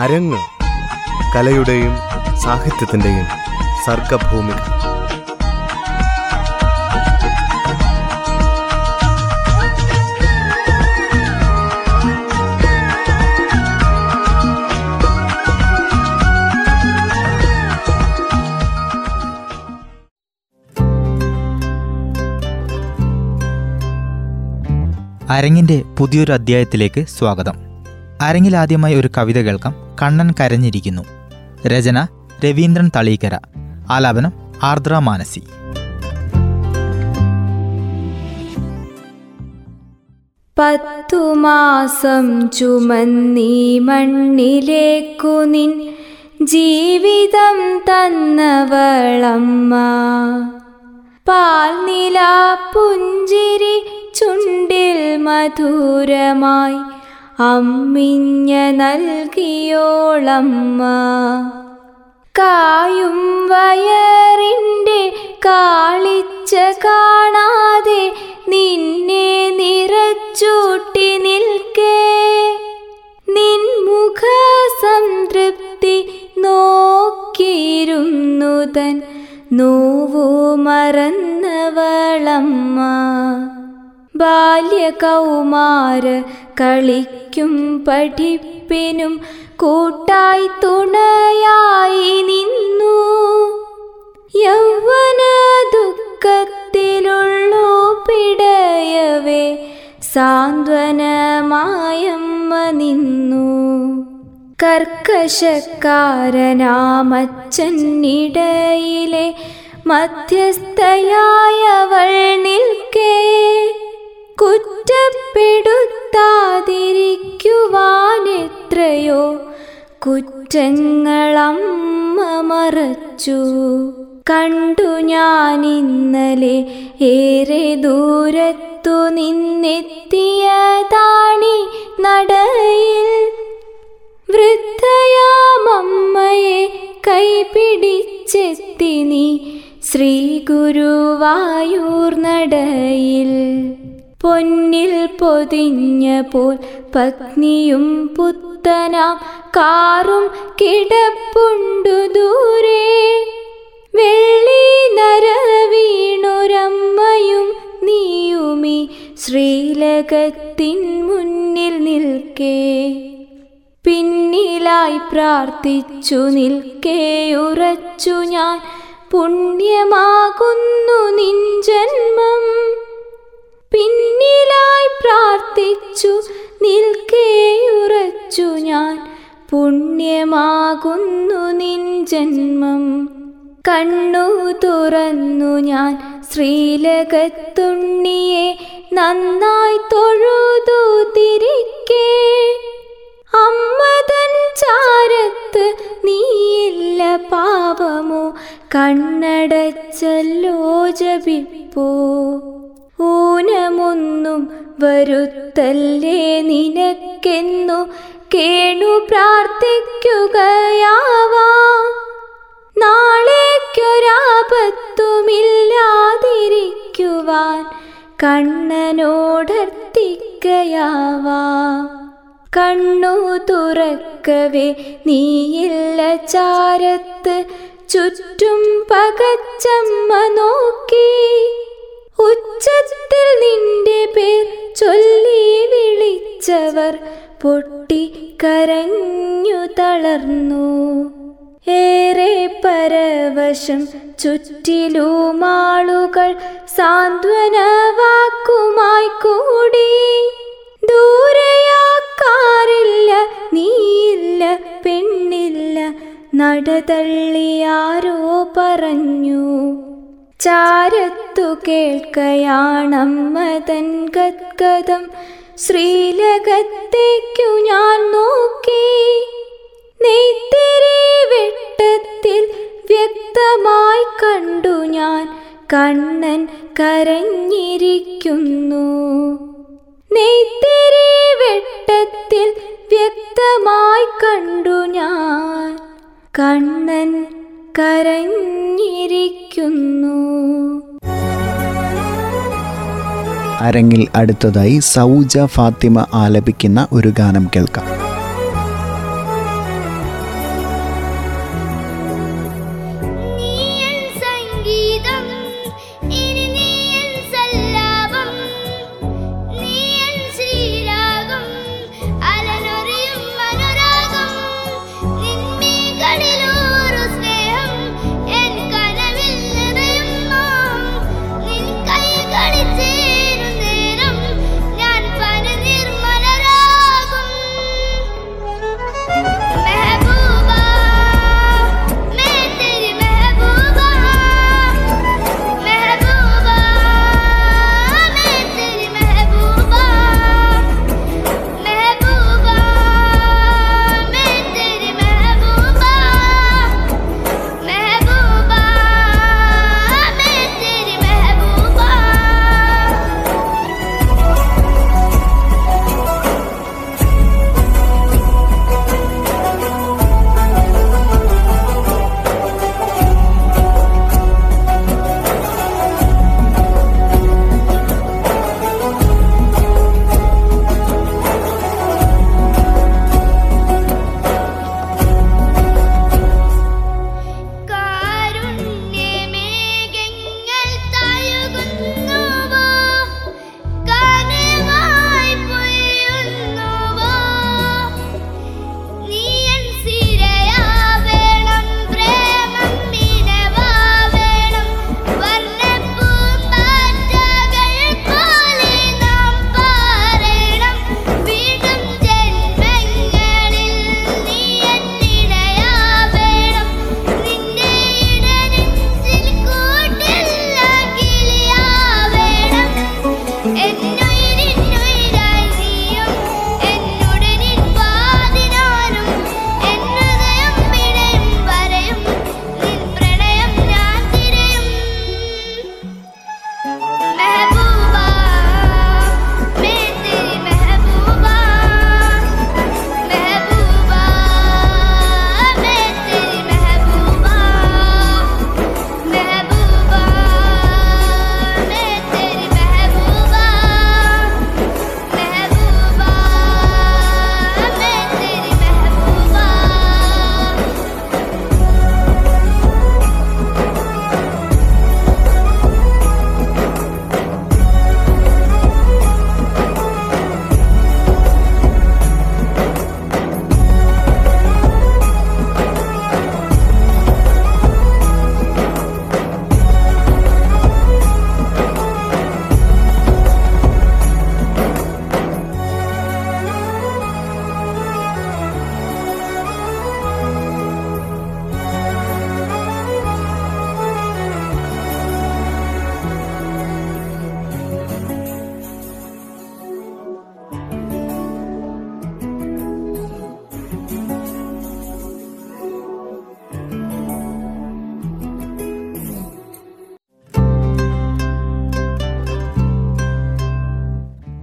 അരങ്ങ് കലയുടെയും സാഹിത്യത്തിന്റെയും സർഗഭൂമിക. അരങ്ങിന്റെ പുതിയൊരു അധ്യായത്തിലേക്ക് സ്വാഗതം. അരങ്ങിൽ ആദ്യമായി ഒരു കവിത കേൾക്കാം. കണ്ണൻ കരഞ്ഞിരിക്കുന്നു. രചന രവീന്ദ്രൻ തളീക്കര. ആലാപനം ആർദ്ര മാനസി. പത്തു മാസം ചുമന്നീ മണ്ണിലേക്കു നിൻ ജീവിതം തന്നവളമ്മ. പാൽനില പുഞ്ചിരി ചുണ്ടിൽ മധുരമായി അമ്മിഞ്ഞ നൽകിയോളമ്മ. കായും വയറിന്റെ കാളിച്ച കാണാതെ നിന്നെ നിറച്ചൂട്ടി നിൽക്കേ. നിൻമുഖ സംതൃപ്തി നോക്കിയിരുന്നു തൻ നോവു മറന്നവളമ്മ. ബാല്യകൗമാര കളിക്കും പഠിപ്പിനും കൂട്ടായി തുണയായി നിന്നു. യൗവന ദുഃഖത്തിലുള്ളോ പിടയവേ സാന്ത്വനമായമ്മ നിന്നു. കർക്കശക്കാരനാമച്ചന്നിടയിലെ മധ്യസ്ഥയായവൾ നിൽക്കേ കുറ്റപ്പെടുത്താതിരിക്കുവാനെത്രയോ കുറ്റങ്ങളമ്മ മറച്ചു. കണ്ടു ഞാൻ ഇന്നലെ ഏറെ ദൂരത്തു നിന്നെത്തിയതാണി നടയിൽ. വൃദ്ധയാമമ്മയെ കൈപിടിച്ചെത്തി നീ ശ്രീ ഗുരുവായൂർ നടയിൽ. പൊന്നിൽ പൊതിഞ്ഞ പോൽ പത്നിയും പുത്തനാം കാറും കിടപ്പുണ്ടു ദൂരെ. വെള്ളി നര വീണൊരമ്മയും നീയുമി ശ്രീലകത്തിൻ മുന്നിൽ നിൽക്കേ. പിന്നിലായി പ്രാർത്ഥിച്ചു നിൽക്കേ ഉറച്ചു ഞാൻ. പുണ്യമാകുന്നു നിൻ ജന്മം. പിന്നിലായി പ്രാർത്ഥിച്ചു നിൽക്കേ ഉറച്ചു ഞാൻ. പുണ്യമാകുന്നു നിൻ ജന്മം. കണ്ണു തുറന്നു ഞാൻ. ശ്രീലകത്തുണ്ണിയെ നന്നായി തൊഴുതു തിരിക്കേ. അമ്മതൻ ചാരത്ത് നീയില്ല പാപമോ? കണ്ണടച്ചല്ലോ ജപിപ്പോ. ഊനമൊന്നും വരുത്തല്ലേ നിനക്കെന്നു കേണു പ്രാർത്ഥിക്കുകയാവാ. നാളേക്കൊരാപത്തുമില്ലാതിരിക്കുവാൻ കണ്ണനോടർത്തിക്കയാവാ. കണ്ണു തുറക്കവേ നീയില്ല ചാരത്ത് ചുറ്റും പകച്ചമ്മ നോക്കി. ഉച്ചത്തിൽ നിന്റെ പേർ ചൊല്ലി വിളിച്ചവർ പൊട്ടി കരഞ്ഞു തളർന്നു. ഏറെ പരവശം ചുറ്റിലുമാളുകൾ സാന്ത്വന വാക്കുമായി കൂടി. ദൂരയാക്കാറില്ല നീയില്ല പെണ്ണില്ല നടതള്ളിയാരോ പറഞ്ഞു. ചാരത്തു കേൾക്കയാണമ്മതൻ ഗദ്ഗതം ശ്രീലകത്തേക്കു ഞാൻ നോക്കി. നെയ്ത്തിരി വെട്ടത്തിൽ വ്യക്തമായി കണ്ടു ഞാൻ. കണ്ണൻ കരഞ്ഞിരിക്കുന്നു. നെയ്ത്തിരി വെട്ടത്തിൽ വ്യക്തമായി കണ്ടു ഞാൻ. കണ്ണൻ കരഞ്ഞിരിക്കുന്നു. അരങ്ങിൽ അടുത്തതായി സൗജ ഫാത്തിമ ആലപിക്കുന്ന ഒരു ഗാനം കേൾക്കാം.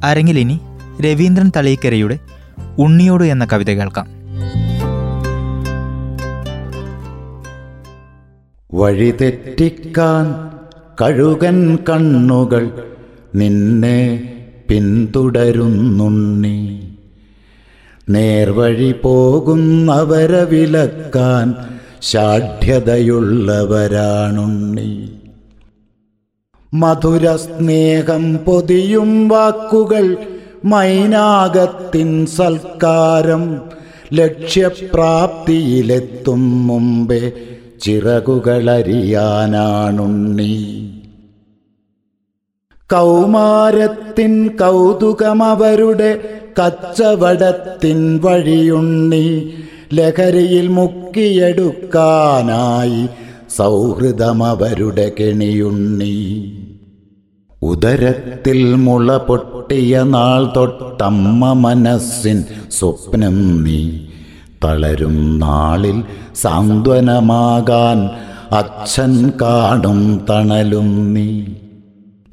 അരങ്ങിലിനി രവീന്ദ്രൻ തളീക്കരയുടെ ഉണ്ണിയോട് എന്ന കവിത കേൾക്കാം. വഴിതെറ്റിക്കാൻ കഴുകൻ കണ്ണുകൾ നിന്നെ പിന്തുടരുന്നുണ്ണി. നേർവഴി പോകുന്നവരെ വിലക്കാൻ ഷാഠ്യതയുള്ളവരാണുണ്ണി മധുര സ്നേഹം പൊതിയും വാക്കുകൾ മൈനാകത്തിൻ സൽക്കാരം ലക്ഷ്യപ്രാപ്തിയിലെത്തും മുമ്പേ ചിറകുകളറിയാനാണുണ്ണി. കൗമാരത്തിൻ കൗതുകമവരുടെ കച്ചവടത്തിൻ വഴിയുണ്ണി ലഹരിയിൽ മുക്കിയെടുക്കാനായി സൗഹൃദമവരുടെ കെണിയുണ്ണി. ഉദരത്തിൽ മുള പൊട്ടിയ നാൾ തൊട്ടമ്മ മനസ്സിൻ സ്വപ്നം നീ. തളരും നാളിൽ സാന്ത്വനമാകാൻ അച്ഛൻ കാടും തണലും നീ.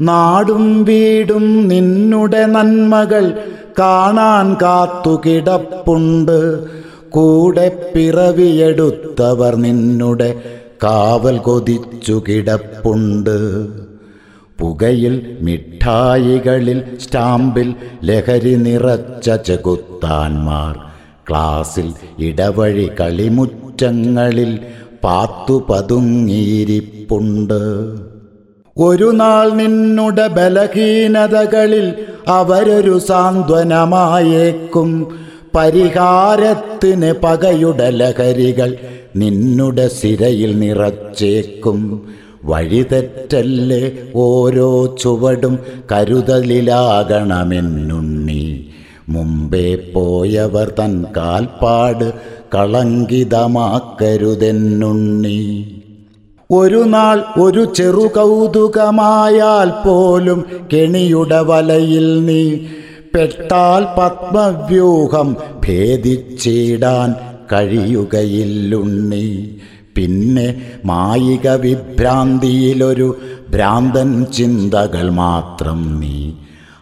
നാടും വീടും നിന്നുടെ നന്മകൾ കാണാൻ കാത്തുകിടപ്പുണ്ട്. കൂടെ പിറവിയെടുത്തവർ നിന്നുടെ കാവൽ കൊതിച്ചു കിടപ്പുണ്ട്. പുകയിൽ മിഠായികളിൽ സ്റ്റാമ്പിൽ ലഹരി നിറച്ച ചെകുത്താന്മാർ. ക്ലാസ്സിൽ ഇടവഴി കളിമുറ്റങ്ങളിൽ പാത്തു പതുങ്ങിയിരിപ്പുണ്ട്. ഒരു നാൾ നിന്നുടെ ബലഹീനതകളിൽ അവരൊരു സാന്ത്വനമായേക്കും. പരിഹാരത്തിന് പകയുടെ ലഹരികൾ നിന്നുടെ സിരയിൽ നിറച്ചേക്കും. വഴിതെറ്റല്ലേ ഓരോ ചുവടും കരുതലിലാകണമെന്നുണ്ണി. മുമ്പേ പോയവർ തൻ കാൽപ്പാട് കളങ്കിതമാക്കരുതെന്നുണ്ണി. ഒരു നാൾ ഒരു ചെറു കൗതുകമായാൽ പോലും കെണിയുടെ വലയിൽ നീ പെട്ടാൽ പത്മവ്യൂഹം ഭേദിച്ചിടാൻ കഴിയുകയില്ലുണ്ണി. പിന്നെ മായിക വിഭ്രാന്തിയിലൊരു ഭ്രാന്തൻ ചിന്തകൾ മാത്രം നീ.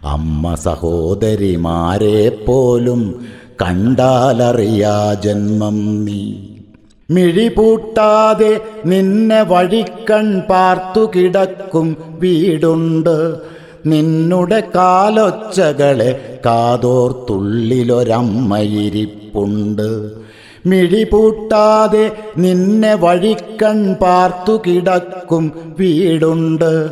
അമ്മ സഹോദരിമാരെ പോലും കണ്ടാലറിയാ ജന്മം നീ. മിഴിപൂട്ടാതെ നിന്നെ വഴിക്കൺ പാർത്തു കിടക്കും വീടുണ്ട്. നിന്നുടെ കാലൊച്ചകളെ കാതോർത്തുള്ളിലൊരമ്മയിരിപ്പുണ്ട് മിഴിപൂട്ടാതെ നിന്നെ വഴിക്കൺ പാർത്തു കിടക്കും വീടുണ്ട്.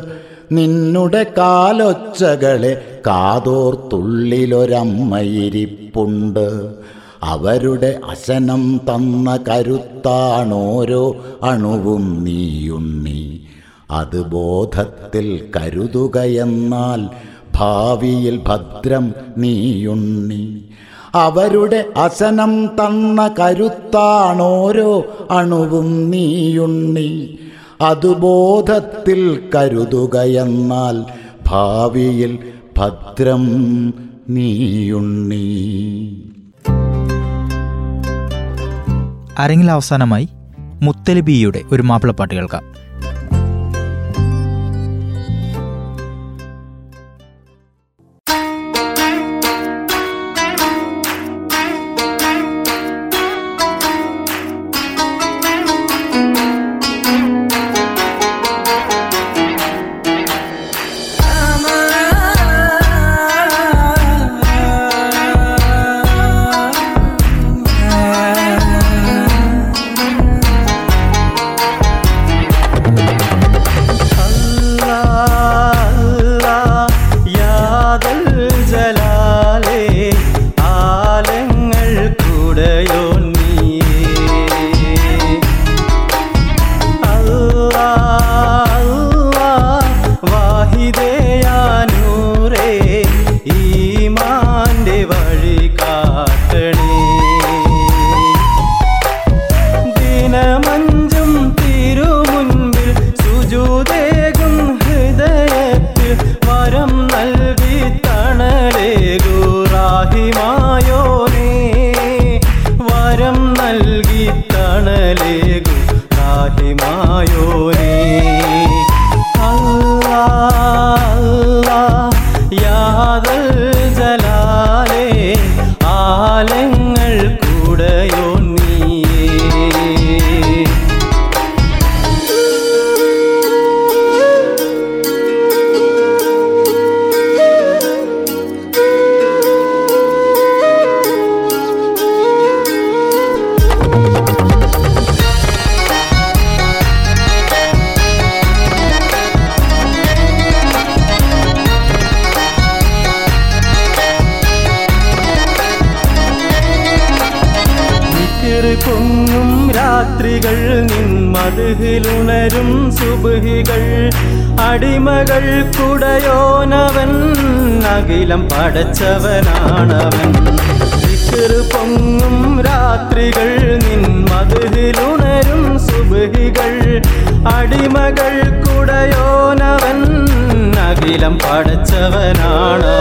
നിന്നുടെ കാലൊച്ചകളെ കാതോർത്തുള്ളിലൊരമ്മയിരിപ്പുണ്ട്. അവരുടെ അശനം തന്ന കരുത്താണോരോ അണുവും നീയുണ്ണി. അത് ബോധത്തിൽ കരുതുകയെന്നാൽ ഭാവിയിൽ ഭദ്രം നീയുണ്ണി. അവരുടെ അശനം തന്ന കരുത്താണോരോ അണുവും നീയുണ്ണി. അതുബോധത്തിൽ കരുതുകയെന്നാൽ ഭാവിയിൽ ഭദ്രം നീയുണ്ണി. അരങ്ങിൽ അവസാനമായി മുത്തലിബിയുടെ ഒരു മാപ്പിളപ്പാട്ട് കേൾക്കാം. അഖിലം പടച്ചവനാണവൻ. ദിക്കറ് പൊങ്ങും രാത്രികൾ നിൻ മതിലുണരും സുബഹികൾ. അടിമകൾ കുടയോനവൻ അഖിലം പടച്ചവനാണവൻ.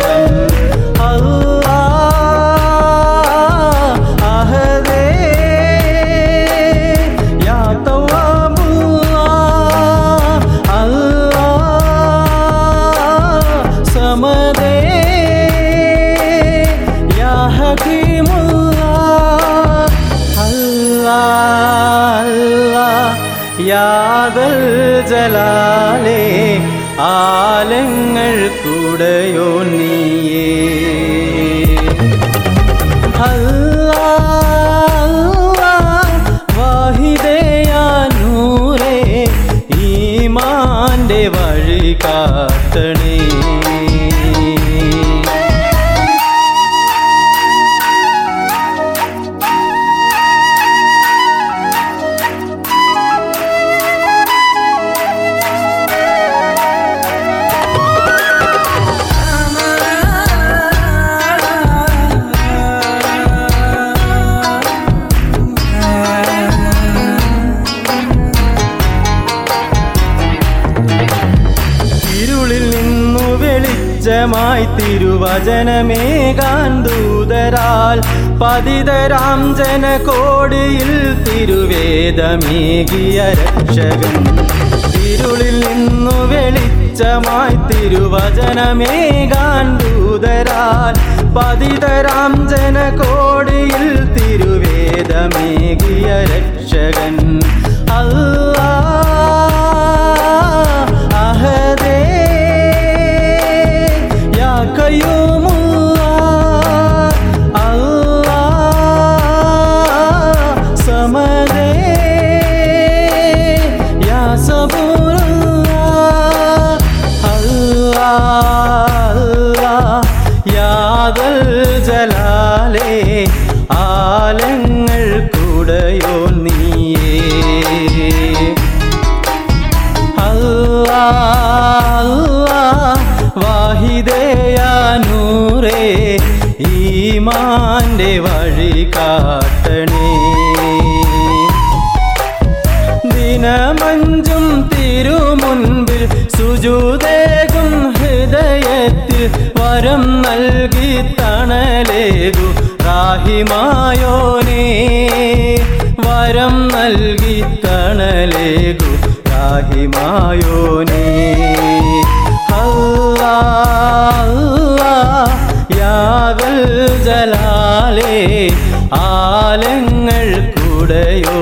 യാദൽ ജലാലേ ആലങ്ങൾ കൂടയോ നീയേ വെളിച്ചമായി തിരുവചനമേ കാന്തൂതരാൽ പതിതരാം ജനകോടിയിൽ തിരുവേദമേകിയ രക്ഷകൻ. തിരുളിൽ നിന്നു വെളിച്ചമായി തിരുവചനമേ കാന്തൂതരാൽ പതിതരാം ജനകോടിയിൽ തിരുവേദമേകിയ രക്ഷകൻ. അല്ലാ സുജൂതേകും ഹൃദയത്തിൽ വരം നൽകി തണലേകു റാഹിമായോനേ വരം നൽകി തണലേകു റാഹിമായോനേ ജലാലേ ആലങ്ങൾ കൂടയോ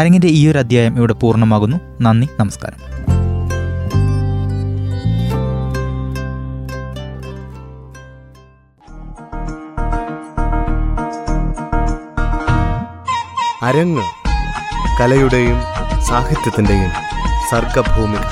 അരങ്ങിന്റെ ഈ ഒരു അധ്യായം ഇവിടെ പൂർണമാകുന്നു. നന്ദി നമസ്കാരം. അരങ്ങ് കലയുടെയും സാഹിത്യത്തിന്റെയും സർഗഭൂമിക